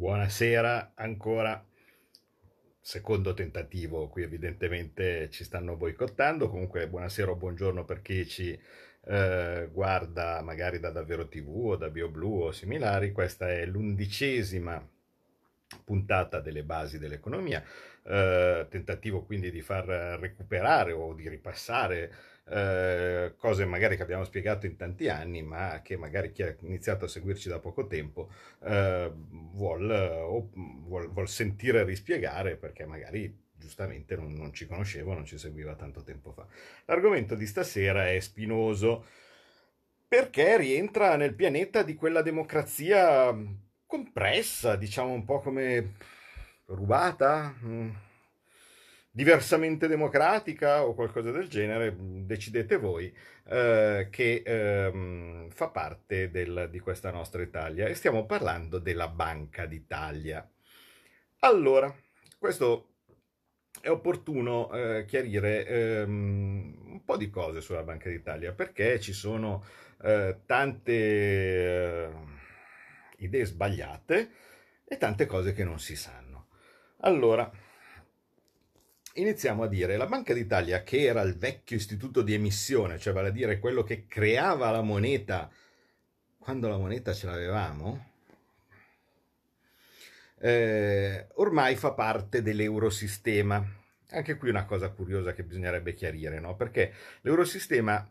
Buonasera ancora. Secondo tentativo, qui evidentemente ci stanno boicottando. Comunque, buonasera o buongiorno per chi ci eh, guarda magari da Davvero TV o da BioBlue o similari. Questa è l'undicesima puntata delle basi dell'economia. Eh, tentativo quindi di far recuperare o di ripassare eh, cose magari che abbiamo spiegato in tanti anni, ma che magari chi ha iniziato a seguirci da poco tempo eh, vuol, vuol, vuol, sentire rispiegare perché magari giustamente non, non ci conoscevo, non ci seguiva tanto tempo fa. L'argomento di stasera è spinoso perché rientra nel pianeta di quella democrazia compressa, diciamo un po' come rubata. Mm diversamente democratica o qualcosa del genere, decidete voi, eh, che eh, fa parte del, di questa nostra Italia e stiamo parlando della Banca d'Italia. Allora, questo è opportuno eh, chiarire ehm, un po' di cose sulla Banca d'Italia perché ci sono eh, tante eh, idee sbagliate e tante cose che non si sanno. Allora, iniziamo a dire la Banca d'Italia, che era il vecchio istituto di emissione, cioè vale a dire quello che creava la moneta quando la moneta ce l'avevamo, eh, ormai fa parte dell'eurosistema. Anche qui una cosa curiosa che bisognerebbe chiarire, no? Perché l'eurosistema,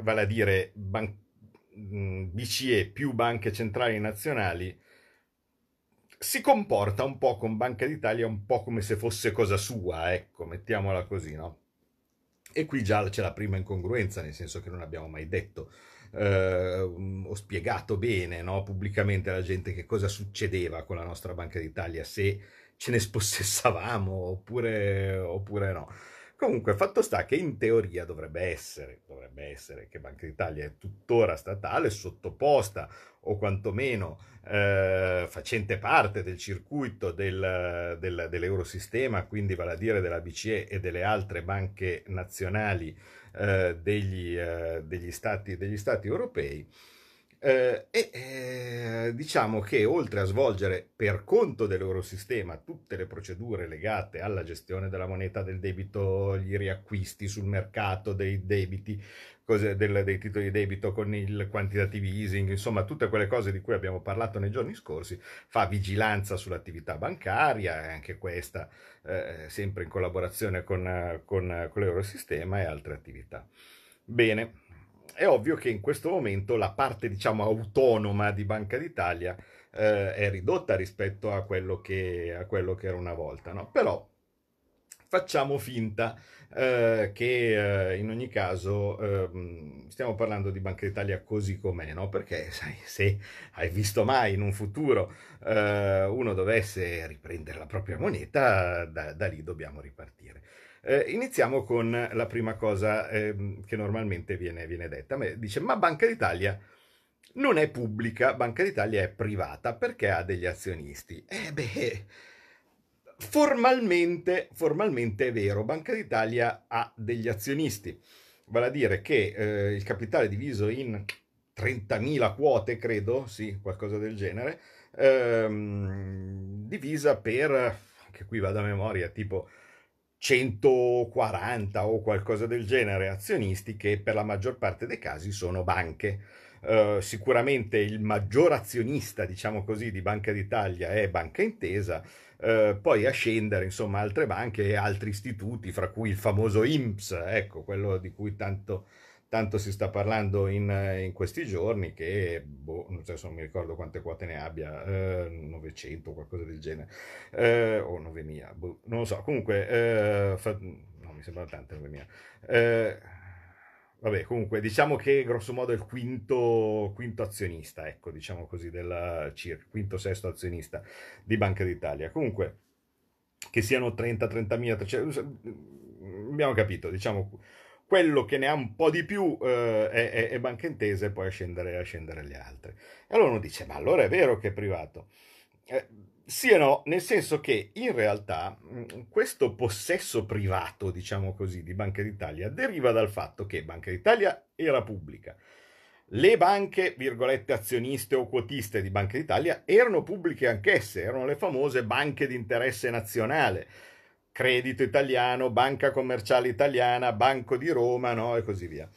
vale a dire ban- BCE più banche centrali nazionali, si comporta un po' con Banca d'Italia un po' come se fosse cosa sua, ecco, mettiamola così, no? E qui già c'è la prima incongruenza, nel senso che non abbiamo mai detto eh, o spiegato bene no, pubblicamente alla gente che cosa succedeva con la nostra Banca d'Italia, se ce ne spossessavamo oppure, oppure no. Comunque, fatto sta che in teoria dovrebbe essere, dovrebbe essere che Banca d'Italia è tuttora statale, sottoposta o quantomeno eh, facente parte del circuito del, del, dell'eurosistema, quindi vale a dire della BCE e delle altre banche nazionali eh, degli, eh, degli, stati, degli stati europei. Eh, e eh, diciamo che oltre a svolgere per conto dell'eurosistema tutte le procedure legate alla gestione della moneta del debito, gli riacquisti sul mercato dei debiti, cose, del, dei titoli di debito con il quantitative easing, insomma tutte quelle cose di cui abbiamo parlato nei giorni scorsi, fa vigilanza sull'attività bancaria, anche questa eh, sempre in collaborazione con, con, con l'eurosistema e altre attività. Bene è ovvio che in questo momento la parte, diciamo, autonoma di Banca d'Italia eh, è ridotta rispetto a quello che, a quello che era una volta, no? Però facciamo finta eh, che eh, in ogni caso eh, stiamo parlando di Banca d'Italia così com'è, no? Perché sai, se hai visto mai in un futuro eh, uno dovesse riprendere la propria moneta, da, da lì dobbiamo ripartire. Eh, iniziamo con la prima cosa eh, che normalmente viene, viene detta. Dice, ma Banca d'Italia non è pubblica, Banca d'Italia è privata perché ha degli azionisti. Eh beh, formalmente, formalmente è vero, Banca d'Italia ha degli azionisti, vale a dire che eh, il capitale diviso in 30.000 quote, credo, sì, qualcosa del genere, ehm, divisa per, anche qui vado a memoria, tipo 140 o qualcosa del genere azionisti che per la maggior parte dei casi sono banche. Uh, sicuramente il maggior azionista, diciamo così, di Banca d'Italia è Banca Intesa, uh, poi a scendere, insomma, altre banche e altri istituti, fra cui il famoso IMPS, ecco, quello di cui tanto tanto si sta parlando in, in questi giorni che, boh, non so, non mi ricordo quante quote ne abbia, eh, 900 o qualcosa del genere, eh, o 9000, boh, non lo so, comunque, eh, fa, no, mi sembrano tante 9000. Eh, vabbè, comunque, diciamo che grosso modo è il quinto, quinto azionista, ecco, diciamo così, del circa, quinto, sesto azionista di Banca d'Italia. Comunque, che siano 30, 30.000, 300, abbiamo capito, diciamo quello che ne ha un po' di più eh, è, è, Banca Intesa e poi a scendere, a scendere le altre. E allora uno dice, ma allora è vero che è privato? Eh, sì e no, nel senso che in realtà questo possesso privato, diciamo così, di Banca d'Italia deriva dal fatto che Banca d'Italia era pubblica, le banche, virgolette, azioniste o quotiste di Banca d'Italia erano pubbliche anch'esse, erano le famose banche di interesse nazionale. Credito Italiano, Banca Commerciale Italiana, Banco di Roma, no? e così via.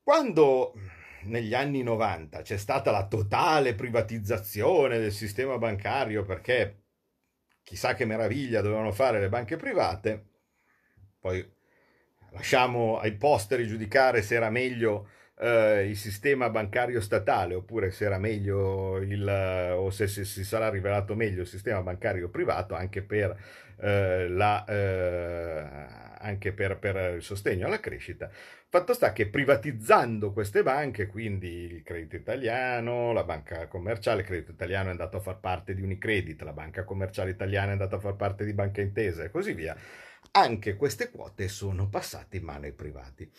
Quando negli anni 90 c'è stata la totale privatizzazione del sistema bancario perché chissà che meraviglia dovevano fare le banche private, poi lasciamo ai posteri giudicare se era meglio eh, il sistema bancario statale oppure se era meglio il, o se, se, si sarà rivelato meglio il sistema bancario privato anche per, eh, la, eh, anche per, per il sostegno alla crescita. Fatto sta che privatizzando queste banche, quindi il credito italiano, la banca commerciale, il credito italiano è andato a far parte di Unicredit, la banca commerciale italiana è andata a far parte di Banca Intesa e così via, anche queste quote sono passate in mano ai privati.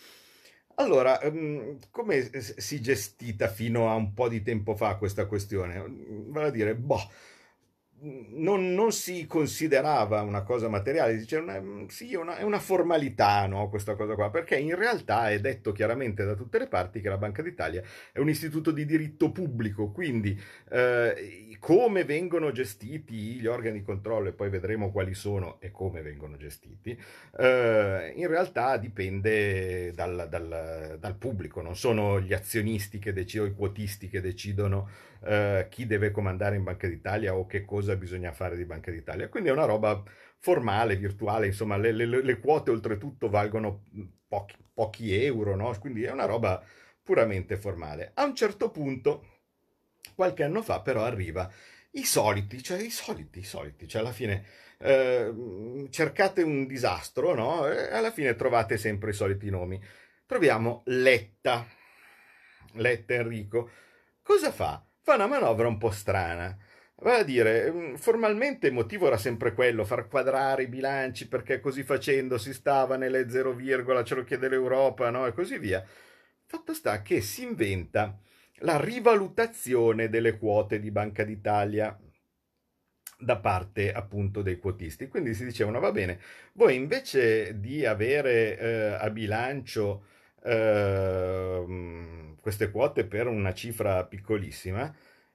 Allora, ehm, come si è gestita fino a un po' di tempo fa questa questione? Vale a dire, boh, non, non, si considerava una cosa materiale, dice una, sì, una, è una formalità no, questa cosa qua, perché in realtà è detto chiaramente da tutte le parti che la Banca d'Italia è un istituto di diritto pubblico, quindi eh, come vengono gestiti gli organi di controllo, e poi vedremo quali sono e come vengono gestiti, eh, in realtà dipende dal, dal, dal, pubblico, non sono gli azionisti che decidono, i quotisti che decidono eh, chi deve comandare in Banca d'Italia o che cosa bisogna fare di Banca d'Italia. Quindi è una roba formale, virtuale, insomma, le, le, le quote oltretutto valgono pochi, pochi euro, no? quindi è una roba puramente formale. A un certo punto, qualche anno fa, però arriva i soliti, cioè i soliti, i soliti, cioè alla fine eh, cercate un disastro, no? E alla fine trovate sempre i soliti nomi. Troviamo Letta, Letta Enrico. Cosa fa? Fa una manovra un po' strana. Vale a dire, mm, formalmente il motivo era sempre quello, far quadrare i bilanci perché così facendo si stava nelle 0, ce lo chiede l'Europa, no? E così via. Fatto sta che si inventa la rivalutazione delle quote di Banca d'Italia da parte appunto dei quotisti. Quindi si dicevano, va bene, voi invece di avere eh, a bilancio eh, queste quote per una cifra piccolissima,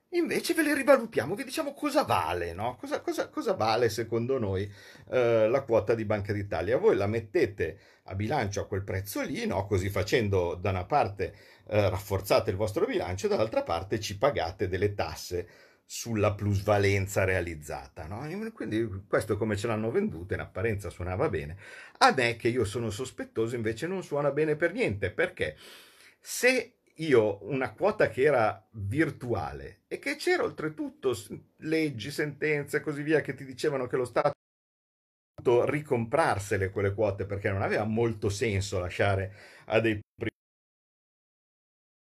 invece ve le rivalutiamo, vi diciamo cosa vale, no? Cosa, cosa, cosa vale secondo noi eh, la quota di Banca d'Italia? Voi la mettete a bilancio a quel prezzo lì, no? Così facendo da una parte eh, rafforzate il vostro bilancio, dall'altra parte ci pagate delle tasse sulla plusvalenza realizzata. No? Quindi questo come ce l'hanno venduta, in apparenza suonava bene. A me, che io sono sospettoso, invece non suona bene per niente, perché se io una quota che era virtuale e che c'era oltretutto leggi, sentenze e così via che ti dicevano che lo Stato ricomprarsele quelle quote perché non aveva molto senso lasciare a dei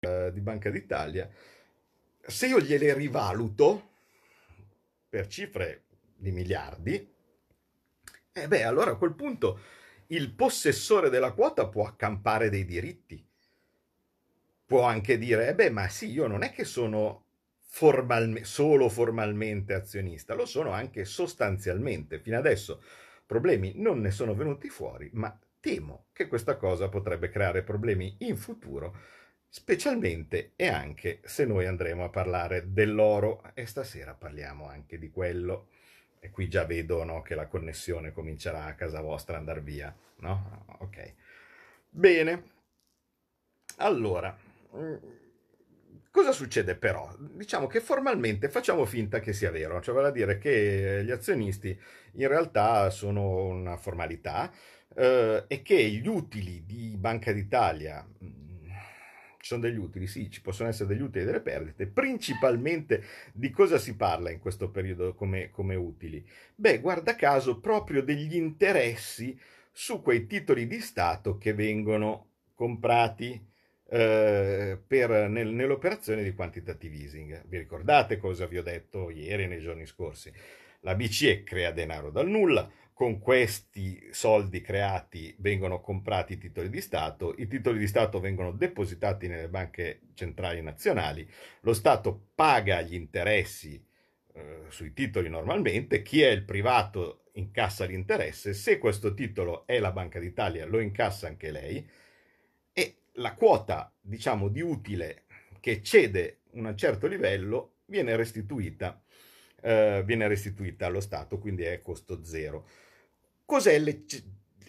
uh, di Banca d'Italia se io gliele rivaluto per cifre di miliardi e eh beh allora a quel punto il possessore della quota può accampare dei diritti può anche dire, eh beh, ma sì, io non è che sono formalme, solo formalmente azionista, lo sono anche sostanzialmente. Fino adesso problemi non ne sono venuti fuori, ma temo che questa cosa potrebbe creare problemi in futuro, specialmente e anche se noi andremo a parlare dell'oro e stasera parliamo anche di quello. E qui già vedo no, che la connessione comincerà a casa vostra a andare via, no? Ok. Bene. Allora, Cosa succede però? Diciamo che formalmente facciamo finta che sia vero, cioè vale a dire che gli azionisti in realtà sono una formalità eh, e che gli utili di Banca d'Italia, mm, ci sono degli utili, sì, ci possono essere degli utili e delle perdite, principalmente di cosa si parla in questo periodo come, come utili? Beh, guarda caso, proprio degli interessi su quei titoli di Stato che vengono comprati eh, per, nel, nell'operazione di quantitative easing. Vi ricordate cosa vi ho detto ieri nei giorni scorsi? La BCE crea denaro dal nulla, con questi soldi creati vengono comprati i titoli di Stato, i titoli di Stato vengono depositati nelle banche centrali nazionali, lo Stato paga gli interessi eh, sui titoli normalmente, chi è il privato incassa l'interesse, se questo titolo è la Banca d'Italia lo incassa anche lei, la quota, diciamo, di utile che cede un certo livello viene restituita, eh, viene restituita allo Stato, quindi è costo zero. Cos'è le,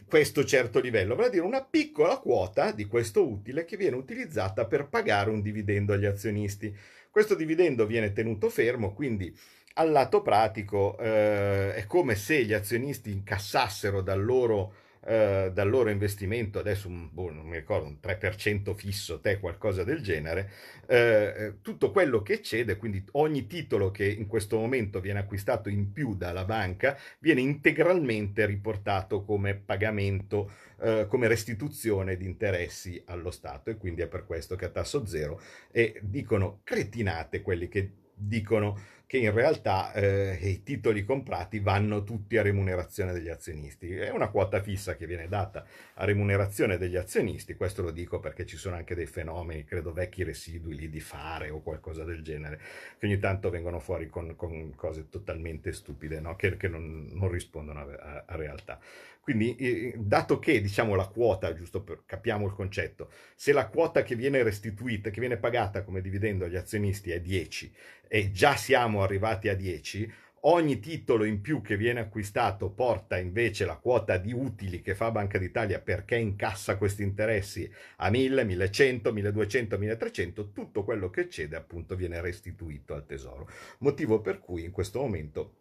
questo certo livello? A dire una piccola quota di questo utile che viene utilizzata per pagare un dividendo agli azionisti. Questo dividendo viene tenuto fermo, quindi al lato pratico eh, è come se gli azionisti incassassero dal loro eh, dal loro investimento, adesso boh, non mi ricordo, un 3% fisso, te qualcosa del genere, eh, eh, tutto quello che cede, quindi ogni titolo che in questo momento viene acquistato in più dalla banca, viene integralmente riportato come pagamento, eh, come restituzione di interessi allo Stato. E quindi è per questo che a tasso zero e dicono cretinate quelli che dicono che in realtà eh, i titoli comprati vanno tutti a remunerazione degli azionisti. È una quota fissa che viene data a remunerazione degli azionisti, questo lo dico perché ci sono anche dei fenomeni, credo vecchi residui lì di fare o qualcosa del genere, che ogni tanto vengono fuori con, con cose totalmente stupide, no? che, che non, non, rispondono a, a, a realtà. Quindi, dato che diciamo la quota, giusto per capiamo il concetto, se la quota che viene restituita, che viene pagata come dividendo agli azionisti è 10 e già siamo arrivati a 10, ogni titolo in più che viene acquistato porta invece la quota di utili che fa Banca d'Italia perché incassa questi interessi a 1000, 1100, 1200, 1300, tutto quello che cede appunto viene restituito al tesoro. Motivo per cui in questo momento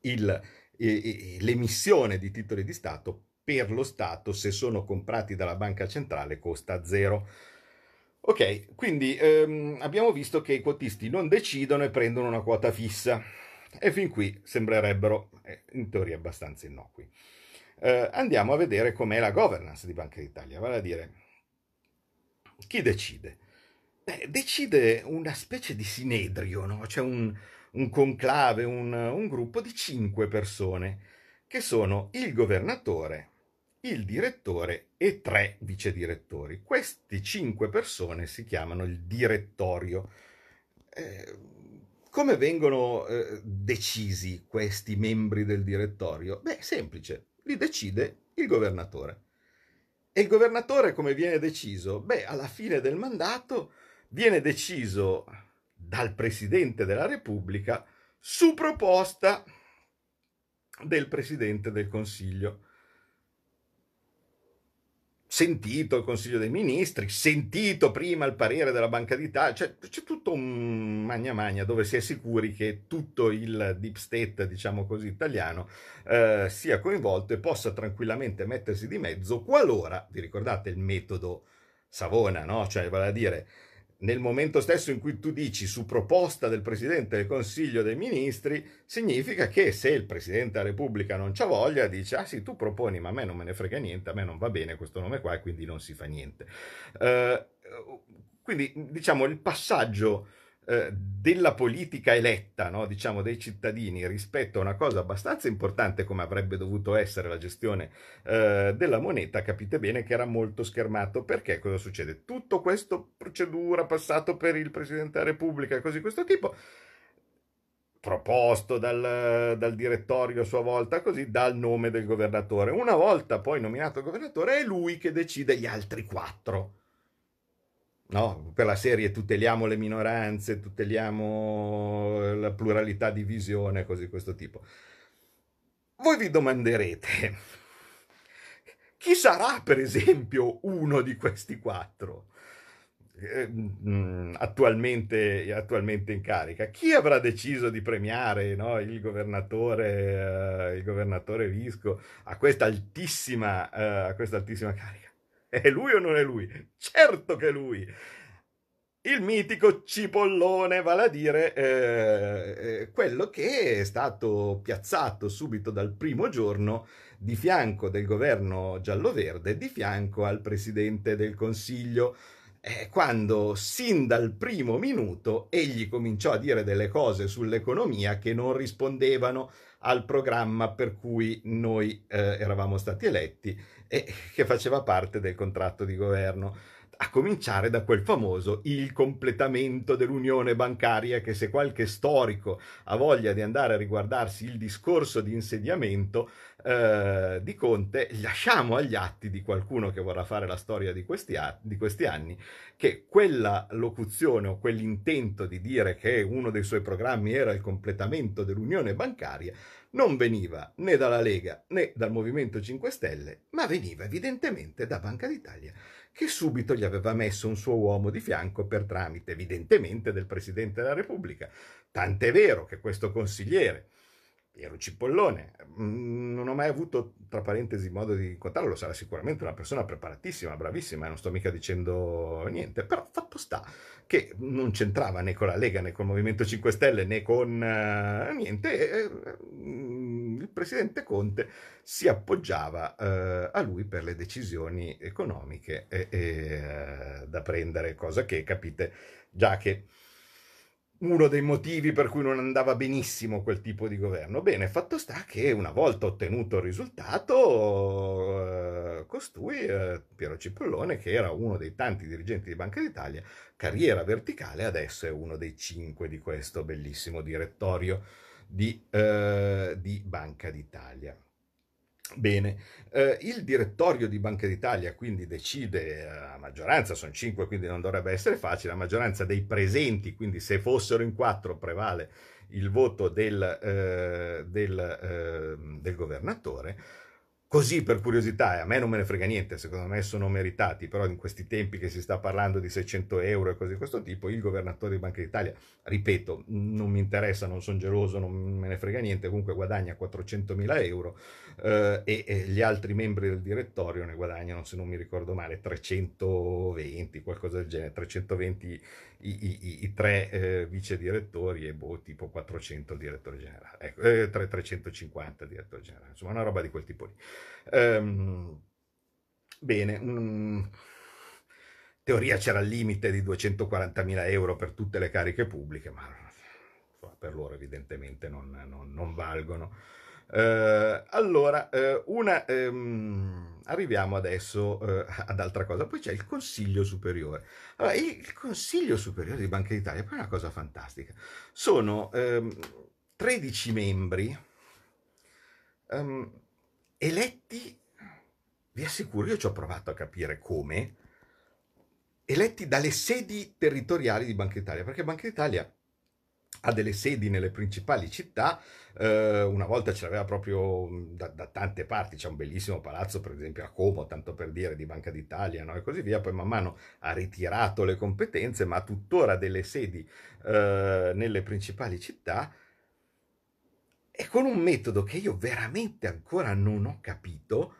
il l'emissione di titoli di Stato per lo Stato, se sono comprati dalla banca centrale, costa zero. Ok, quindi ehm, abbiamo visto che i quotisti non decidono e prendono una quota fissa e fin qui sembrerebbero eh, in teoria abbastanza innocui. Eh, andiamo a vedere com'è la governance di Banca d'Italia, vale a dire chi decide? Beh, decide una specie di sinedrio, no? C'è un, un conclave, un, un gruppo di cinque persone, che sono il governatore, il direttore e tre vicedirettori. Queste cinque persone si chiamano il direttorio. Eh, come vengono eh, decisi questi membri del direttorio? Beh, semplice, li decide il governatore. E il governatore come viene deciso? Beh, alla fine del mandato viene deciso dal Presidente della Repubblica su proposta del Presidente del Consiglio. Sentito il Consiglio dei Ministri, sentito prima il parere della Banca d'Italia, cioè, c'è tutto un magna magna dove si è sicuri che tutto il deep state, diciamo così, italiano eh, sia coinvolto e possa tranquillamente mettersi di mezzo qualora, vi ricordate il metodo Savona, no? Cioè, vale a dire, nel momento stesso in cui tu dici su proposta del Presidente del Consiglio dei Ministri, significa che se il Presidente della Repubblica non c'ha voglia, dice, ah sì, tu proponi, ma a me non me ne frega niente, a me non va bene questo nome qua e quindi non si fa niente. Uh, quindi, diciamo, il passaggio eh, della politica eletta, no? diciamo dei cittadini, rispetto a una cosa abbastanza importante come avrebbe dovuto essere la gestione eh, della moneta, capite bene che era molto schermato. Perché cosa succede? Tutto questo procedura passato per il Presidente della Repubblica e così questo tipo proposto dal, dal, direttorio a sua volta, così dal nome del governatore. Una volta poi nominato governatore, è lui che decide gli altri quattro no? per la serie tuteliamo le minoranze, tuteliamo la pluralità di visione, così di questo tipo. Voi vi domanderete, chi sarà per esempio uno di questi quattro? Eh, mm, attualmente, attualmente, in carica. Chi avrà deciso di premiare no, il, governatore, uh, il governatore Visco a questa altissima, uh, a questa altissima carica? È lui o non è lui? Certo che è lui! Il mitico cipollone, vale a dire eh, eh, quello che è stato piazzato subito dal primo giorno di fianco del governo giallo-verde, di fianco al presidente del Consiglio, eh, quando sin dal primo minuto egli cominciò a dire delle cose sull'economia che non rispondevano al programma per cui noi eh, eravamo stati eletti e che faceva parte del contratto di governo. A cominciare da quel famoso il completamento dell'unione bancaria che se qualche storico ha voglia di andare a riguardarsi il discorso di insediamento eh, di Conte, lasciamo agli atti di qualcuno che vorrà fare la storia di questi, a- di questi anni che quella locuzione o quell'intento di dire che uno dei suoi programmi era il completamento dell'unione bancaria non veniva né dalla Lega né dal Movimento 5 Stelle, ma veniva evidentemente da Banca d'Italia che subito gli aveva messo un suo uomo di fianco per tramite evidentemente del Presidente della Repubblica. Tant'è vero che questo consigliere, Piero Cipollone, mm, non ho mai avuto, tra parentesi, modo di incontrarlo, sarà sicuramente una persona preparatissima, bravissima, non sto mica dicendo niente, però fatto sta che non c'entrava né con la Lega né con il Movimento 5 Stelle né con uh, niente, eh, il presidente Conte si appoggiava uh, a lui per le decisioni economiche e, e, uh, da prendere, cosa che capite già che uno dei motivi per cui non andava benissimo quel tipo di governo. Bene, fatto sta che una volta ottenuto il risultato, eh, costui, eh, Piero Cipollone, che era uno dei tanti dirigenti di Banca d'Italia, carriera verticale, adesso è uno dei cinque di questo bellissimo direttorio di, eh, di Banca d'Italia. Bene, eh, il direttorio di Banca d'Italia quindi decide eh, a maggioranza, sono cinque quindi non dovrebbe essere facile, a maggioranza dei presenti, quindi se fossero in quattro prevale il voto del, eh, del, eh, del governatore, Così per curiosità, e a me non me ne frega niente, secondo me sono meritati, però in questi tempi che si sta parlando di 600 euro e cose di questo tipo, il governatore di Banca d'Italia, ripeto, non mi interessa, non sono geloso, non me ne frega niente, comunque guadagna 400 mila euro eh, e, e, gli altri membri del direttorio ne guadagnano, se non mi ricordo male, 320, qualcosa del genere, 320 i, i, i tre eh, vice direttori e boh, tipo 400 il direttore generale, ecco, eh, 350 il direttore generale, insomma una roba di quel tipo lì. Um, bene, um, teoria c'era il limite di 240.000 euro per tutte le cariche pubbliche, ma per loro evidentemente non, non, non valgono. Uh, allora, uh, una, um, arriviamo adesso uh, ad altra cosa. Poi c'è il Consiglio Superiore. Allora, il Consiglio Superiore di Banca d'Italia è una cosa fantastica. Sono 13 membri um, eletti, vi assicuro, io ci ho provato a capire come, eletti dalle sedi territoriali di Banca d'Italia, perché Banca d'Italia ha delle sedi nelle principali città, eh, una volta ce l'aveva proprio da, da, tante parti, c'è un bellissimo palazzo per esempio a Como, tanto per dire, di Banca d'Italia no? e così via, poi man mano ha ritirato le competenze, ma ha tuttora delle sedi eh, nelle principali città e con un metodo che io veramente ancora non ho capito,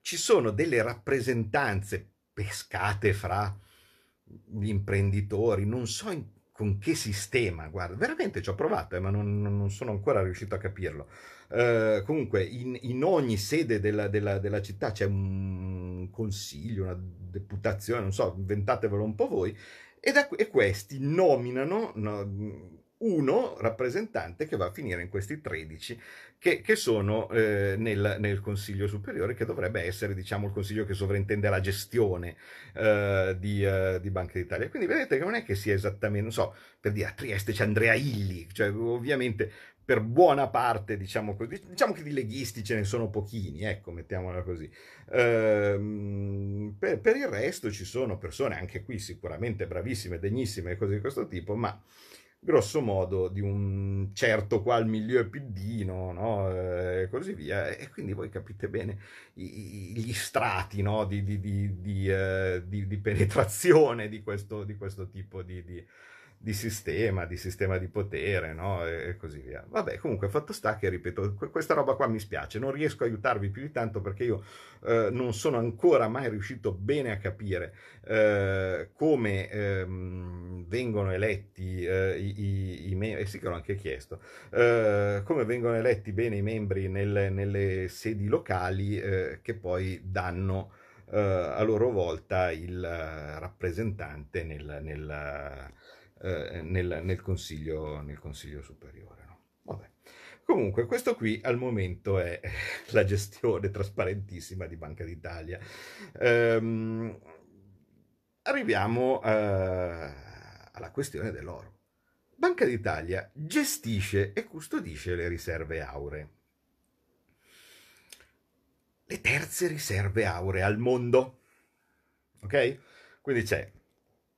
ci sono delle rappresentanze pescate fra gli imprenditori, non so in con che sistema, guarda, veramente ci ho provato, eh, ma non, non, sono ancora riuscito a capirlo. Uh, comunque, in, in, ogni sede della, della, della, città c'è un consiglio, una deputazione, non so, inventatevelo un po' voi, e, da, e questi nominano no, uno rappresentante che va a finire in questi 13 che, che sono eh, nel, nel, Consiglio Superiore, che dovrebbe essere diciamo, il Consiglio che sovrintende la gestione eh, di, uh, di, Banca d'Italia. Quindi vedete che non è che sia esattamente, non so, per dire a Trieste c'è Andrea Illi, cioè ovviamente per buona parte, diciamo così, diciamo che di leghisti ce ne sono pochini, ecco, mettiamola così. Ehm, per, per il resto ci sono persone, anche qui sicuramente bravissime, degnissime e cose di questo tipo, ma grosso modo di un certo qual milieu piddino, no? E così via. E quindi voi capite bene gli strati no? di, di, di, eh, di, penetrazione di questo, questo tipo di, di sistema, di sistema di potere, no? E, così via. Vabbè, comunque, fatto sta che, ripeto, questa roba qua mi spiace, non riesco a aiutarvi più di tanto perché io eh, non sono ancora mai riuscito bene a capire eh, come ehm, vengono eletti eh, i, i, i membri, eh sì che l'ho anche chiesto, eh, come vengono eletti bene i membri nelle, nelle sedi locali eh, che poi danno a loro volta il rappresentante nel, nel eh, nel, nel, consiglio, nel, consiglio, superiore. No? Comunque, questo qui al momento è la gestione trasparentissima di Banca d'Italia. Ehm, arriviamo eh, alla questione dell'oro. Banca d'Italia gestisce e custodisce le riserve auree. Le terze riserve auree al mondo. Ok? Quindi c'è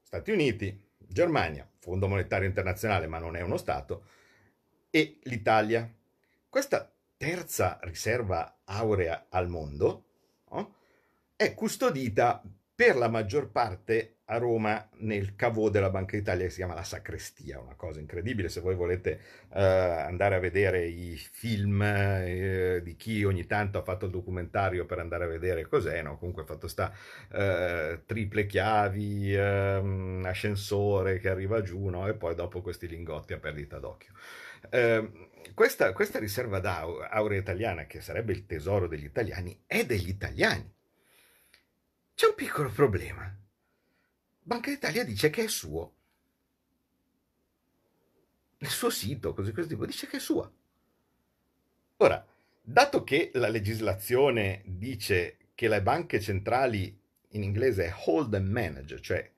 Stati Uniti, Germania, Fondo Monetario Internazionale, ma non è uno Stato, e l'Italia. Questa terza riserva aurea al mondo no? è custodita per la maggior parte a Roma nel cavò della Banca d'Italia che si chiama La Sacrestia, una cosa incredibile. Se voi volete eh, andare a vedere i film eh, di chi ogni tanto ha fatto il documentario per andare a vedere cos'è, no? comunque fatto sta eh, triple chiavi, ehm, ascensore che arriva giù no? e poi dopo questi lingotti a perdita d'occhio. Ehm, questa, questa riserva d'aurea italiana, che sarebbe il tesoro degli italiani, è degli italiani. C'è un piccolo problema Banca d'Italia dice che è suo. Il suo sito, così così, dice che è sua. Ora, dato che la legislazione dice che le banche centrali in inglese è hold and manage, cioè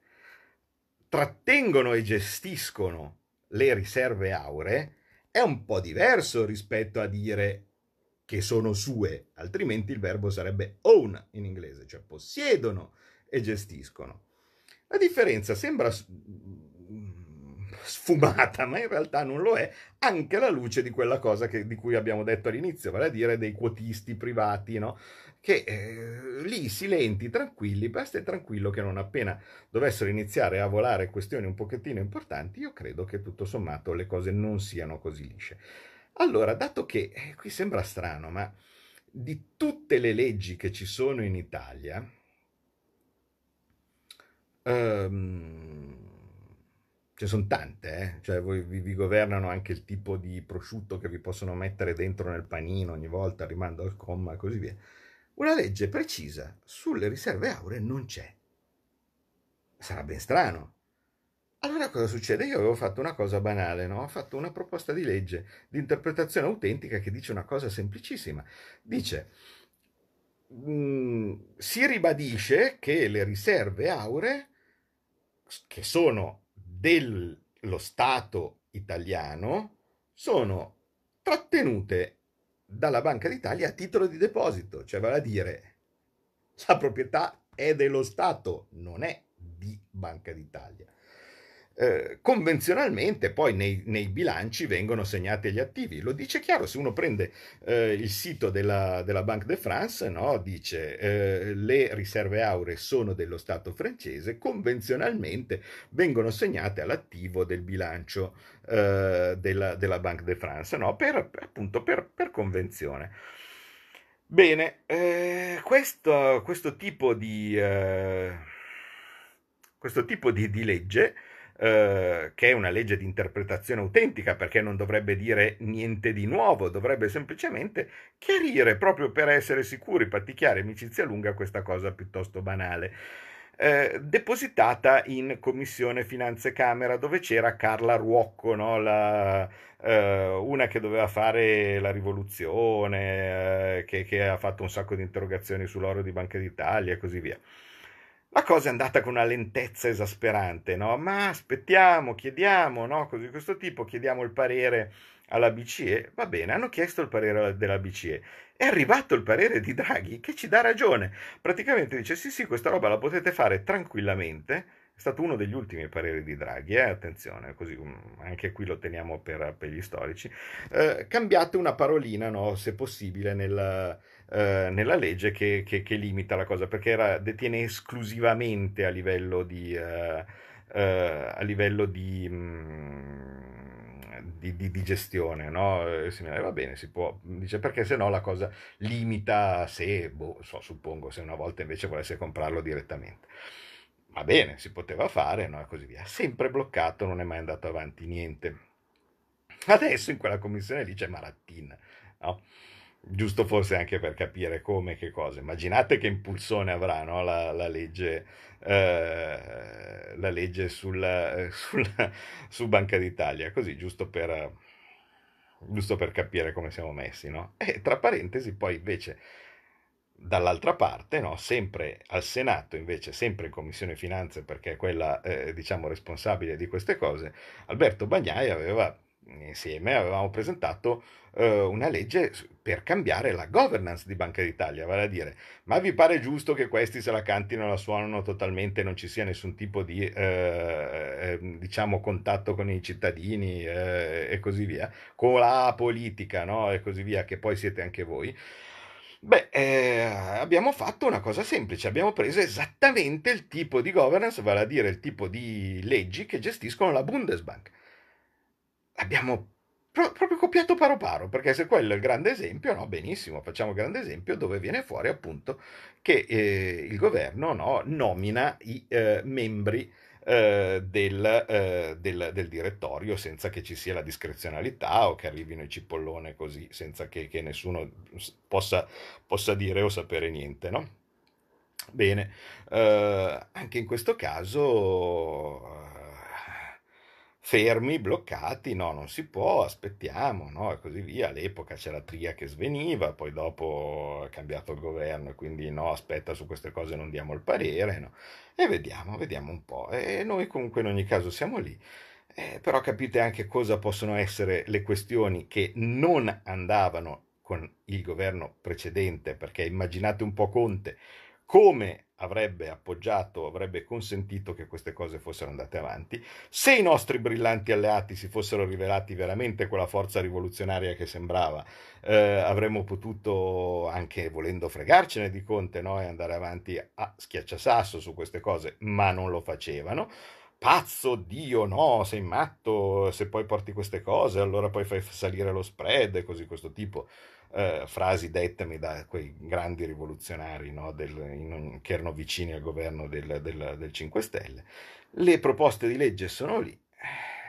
trattengono e gestiscono le riserve auree, è un po' diverso rispetto a dire che sono sue, altrimenti il verbo sarebbe own in inglese, cioè possiedono e gestiscono. La differenza sembra sfumata, ma in realtà non lo è, anche alla luce di quella cosa che, di cui abbiamo detto all'inizio, vale a dire dei quotisti privati, no? che eh, lì silenti, tranquilli, basta e tranquillo che non appena dovessero iniziare a volare questioni un pochettino importanti, io credo che tutto sommato le cose non siano così lisce. Allora, dato che, eh, qui sembra strano, ma di tutte le leggi che ci sono in Italia, Um, ce ne sono tante, eh? cioè voi, vi, vi, governano anche il tipo di prosciutto che vi possono mettere dentro nel panino ogni volta, rimando al comma e così via. Una legge precisa sulle riserve auree non c'è. Sarà ben strano. Allora cosa succede? Io avevo fatto una cosa banale, no? Ho fatto una proposta di legge di interpretazione autentica che dice una cosa semplicissima. Dice, mh, mm, si ribadisce che le riserve auree che sono dello Stato italiano sono trattenute dalla Banca d'Italia a titolo di deposito, cioè vale a dire la proprietà è dello Stato, non è di Banca d'Italia. Eh, convenzionalmente poi nei, nei, bilanci vengono segnati gli attivi. Lo dice chiaro, se uno prende eh, il sito della, della, Banque de France, no? dice eh, le riserve auree sono dello Stato francese, convenzionalmente vengono segnate all'attivo del bilancio eh, della, della, Banque de France, no? per, appunto per, per convenzione. Bene, eh, questo, questo, tipo di, questo tipo di, di legge eh, che è una legge di interpretazione autentica perché non dovrebbe dire niente di nuovo, dovrebbe semplicemente chiarire proprio per essere sicuri, patticchiare amicizia lunga questa cosa piuttosto banale. Eh, depositata in Commissione Finanze Camera dove c'era Carla Ruocco, no? la, eh, una che doveva fare la rivoluzione, eh, che, che ha fatto un sacco di interrogazioni sull'oro di Banca d'Italia e così via. La cosa è andata con una lentezza esasperante, no? Ma aspettiamo, chiediamo, no? Così di questo tipo, chiediamo il parere alla BCE. Va bene, hanno chiesto il parere della BCE. È arrivato il parere di Draghi che ci dà ragione. Praticamente dice sì sì, questa roba la potete fare tranquillamente. È stato uno degli ultimi pareri di Draghi, eh? attenzione, così anche qui lo teniamo per, per gli storici. Eh, cambiate una parolina, no? se possibile, nel eh, nella legge che, che, che, limita la cosa, perché era, detiene esclusivamente a livello di, uh, uh, a livello di, um, di, di, di gestione, no? va bene, si può, dice perché se no la cosa limita se, boh, so, suppongo, se una volta invece volesse comprarlo direttamente. Va bene, si poteva fare, no? E così via. Sempre bloccato, non è mai andato avanti niente. Adesso in quella commissione lì c'è Marattin, no? Giusto forse anche per capire come e che cosa. Immaginate che impulsone avrà no? la, la, legge, eh, la legge sulla, sulla, su Banca d'Italia, così giusto per, giusto per capire come siamo messi. No? E tra parentesi, poi invece dall'altra parte, no, sempre al Senato, invece sempre in Commissione Finanze, perché è quella eh, diciamo responsabile di queste cose, Alberto Bagnai aveva insieme avevamo presentato eh, una legge per cambiare la governance di Banca d'Italia, vale a dire, ma vi pare giusto che questi se la cantino, la suonano totalmente, non ci sia nessun tipo di, eh, ehm, diciamo, contatto con i cittadini eh, e così via, con la politica, no? E così via, che poi siete anche voi. Beh, eh, abbiamo fatto una cosa semplice, abbiamo preso esattamente il tipo di governance, vale a dire il tipo di leggi che gestiscono la Bundesbank abbiamo pro- proprio copiato paro paro, perché se quello è il grande esempio, no, benissimo, facciamo il grande esempio dove viene fuori appunto che eh, il governo no, nomina i eh, membri eh, del, eh, del, del, direttorio senza che ci sia la discrezionalità o che arrivino i cipollone così senza che, che nessuno possa, possa, dire o sapere niente, no? Bene, eh, anche in questo caso fermi, bloccati, no, non si può, aspettiamo, no, e così via. All'epoca c'era Tria che sveniva, poi dopo è cambiato il governo e quindi no, aspetta, su queste cose non diamo il parere, no. E vediamo, vediamo un po'. E noi comunque in ogni caso siamo lì. Eh, però capite anche cosa possono essere le questioni che non andavano con il governo precedente, perché immaginate un po' Conte come avrebbe appoggiato, avrebbe consentito che queste cose fossero andate avanti. Se i nostri brillanti alleati si fossero rivelati veramente quella forza rivoluzionaria che sembrava, eh, avremmo potuto, anche volendo fregarcene di Conte, no? andare avanti a schiacciasasso su queste cose, ma non lo facevano. Pazzo, Dio, no, sei matto, se poi porti queste cose, allora poi fai salire lo spread e così questo tipo eh, frasi dettemi da quei grandi rivoluzionari no, del, in, che erano vicini al governo del, del, del 5 Stelle. Le proposte di legge sono lì.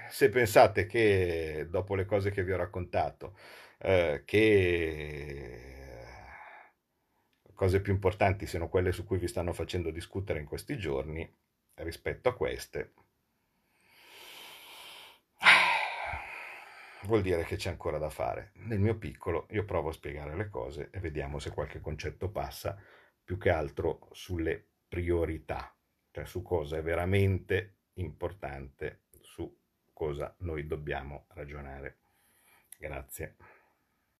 Se pensate che dopo le cose che vi ho raccontato, eh, che cose più importanti siano quelle su cui vi stanno facendo discutere in questi giorni, rispetto a queste, vuol dire che c'è ancora da fare. Nel mio piccolo io provo a spiegare le cose e vediamo se qualche concetto passa, più che altro sulle priorità, cioè su cosa è veramente importante, su cosa noi dobbiamo ragionare. Grazie.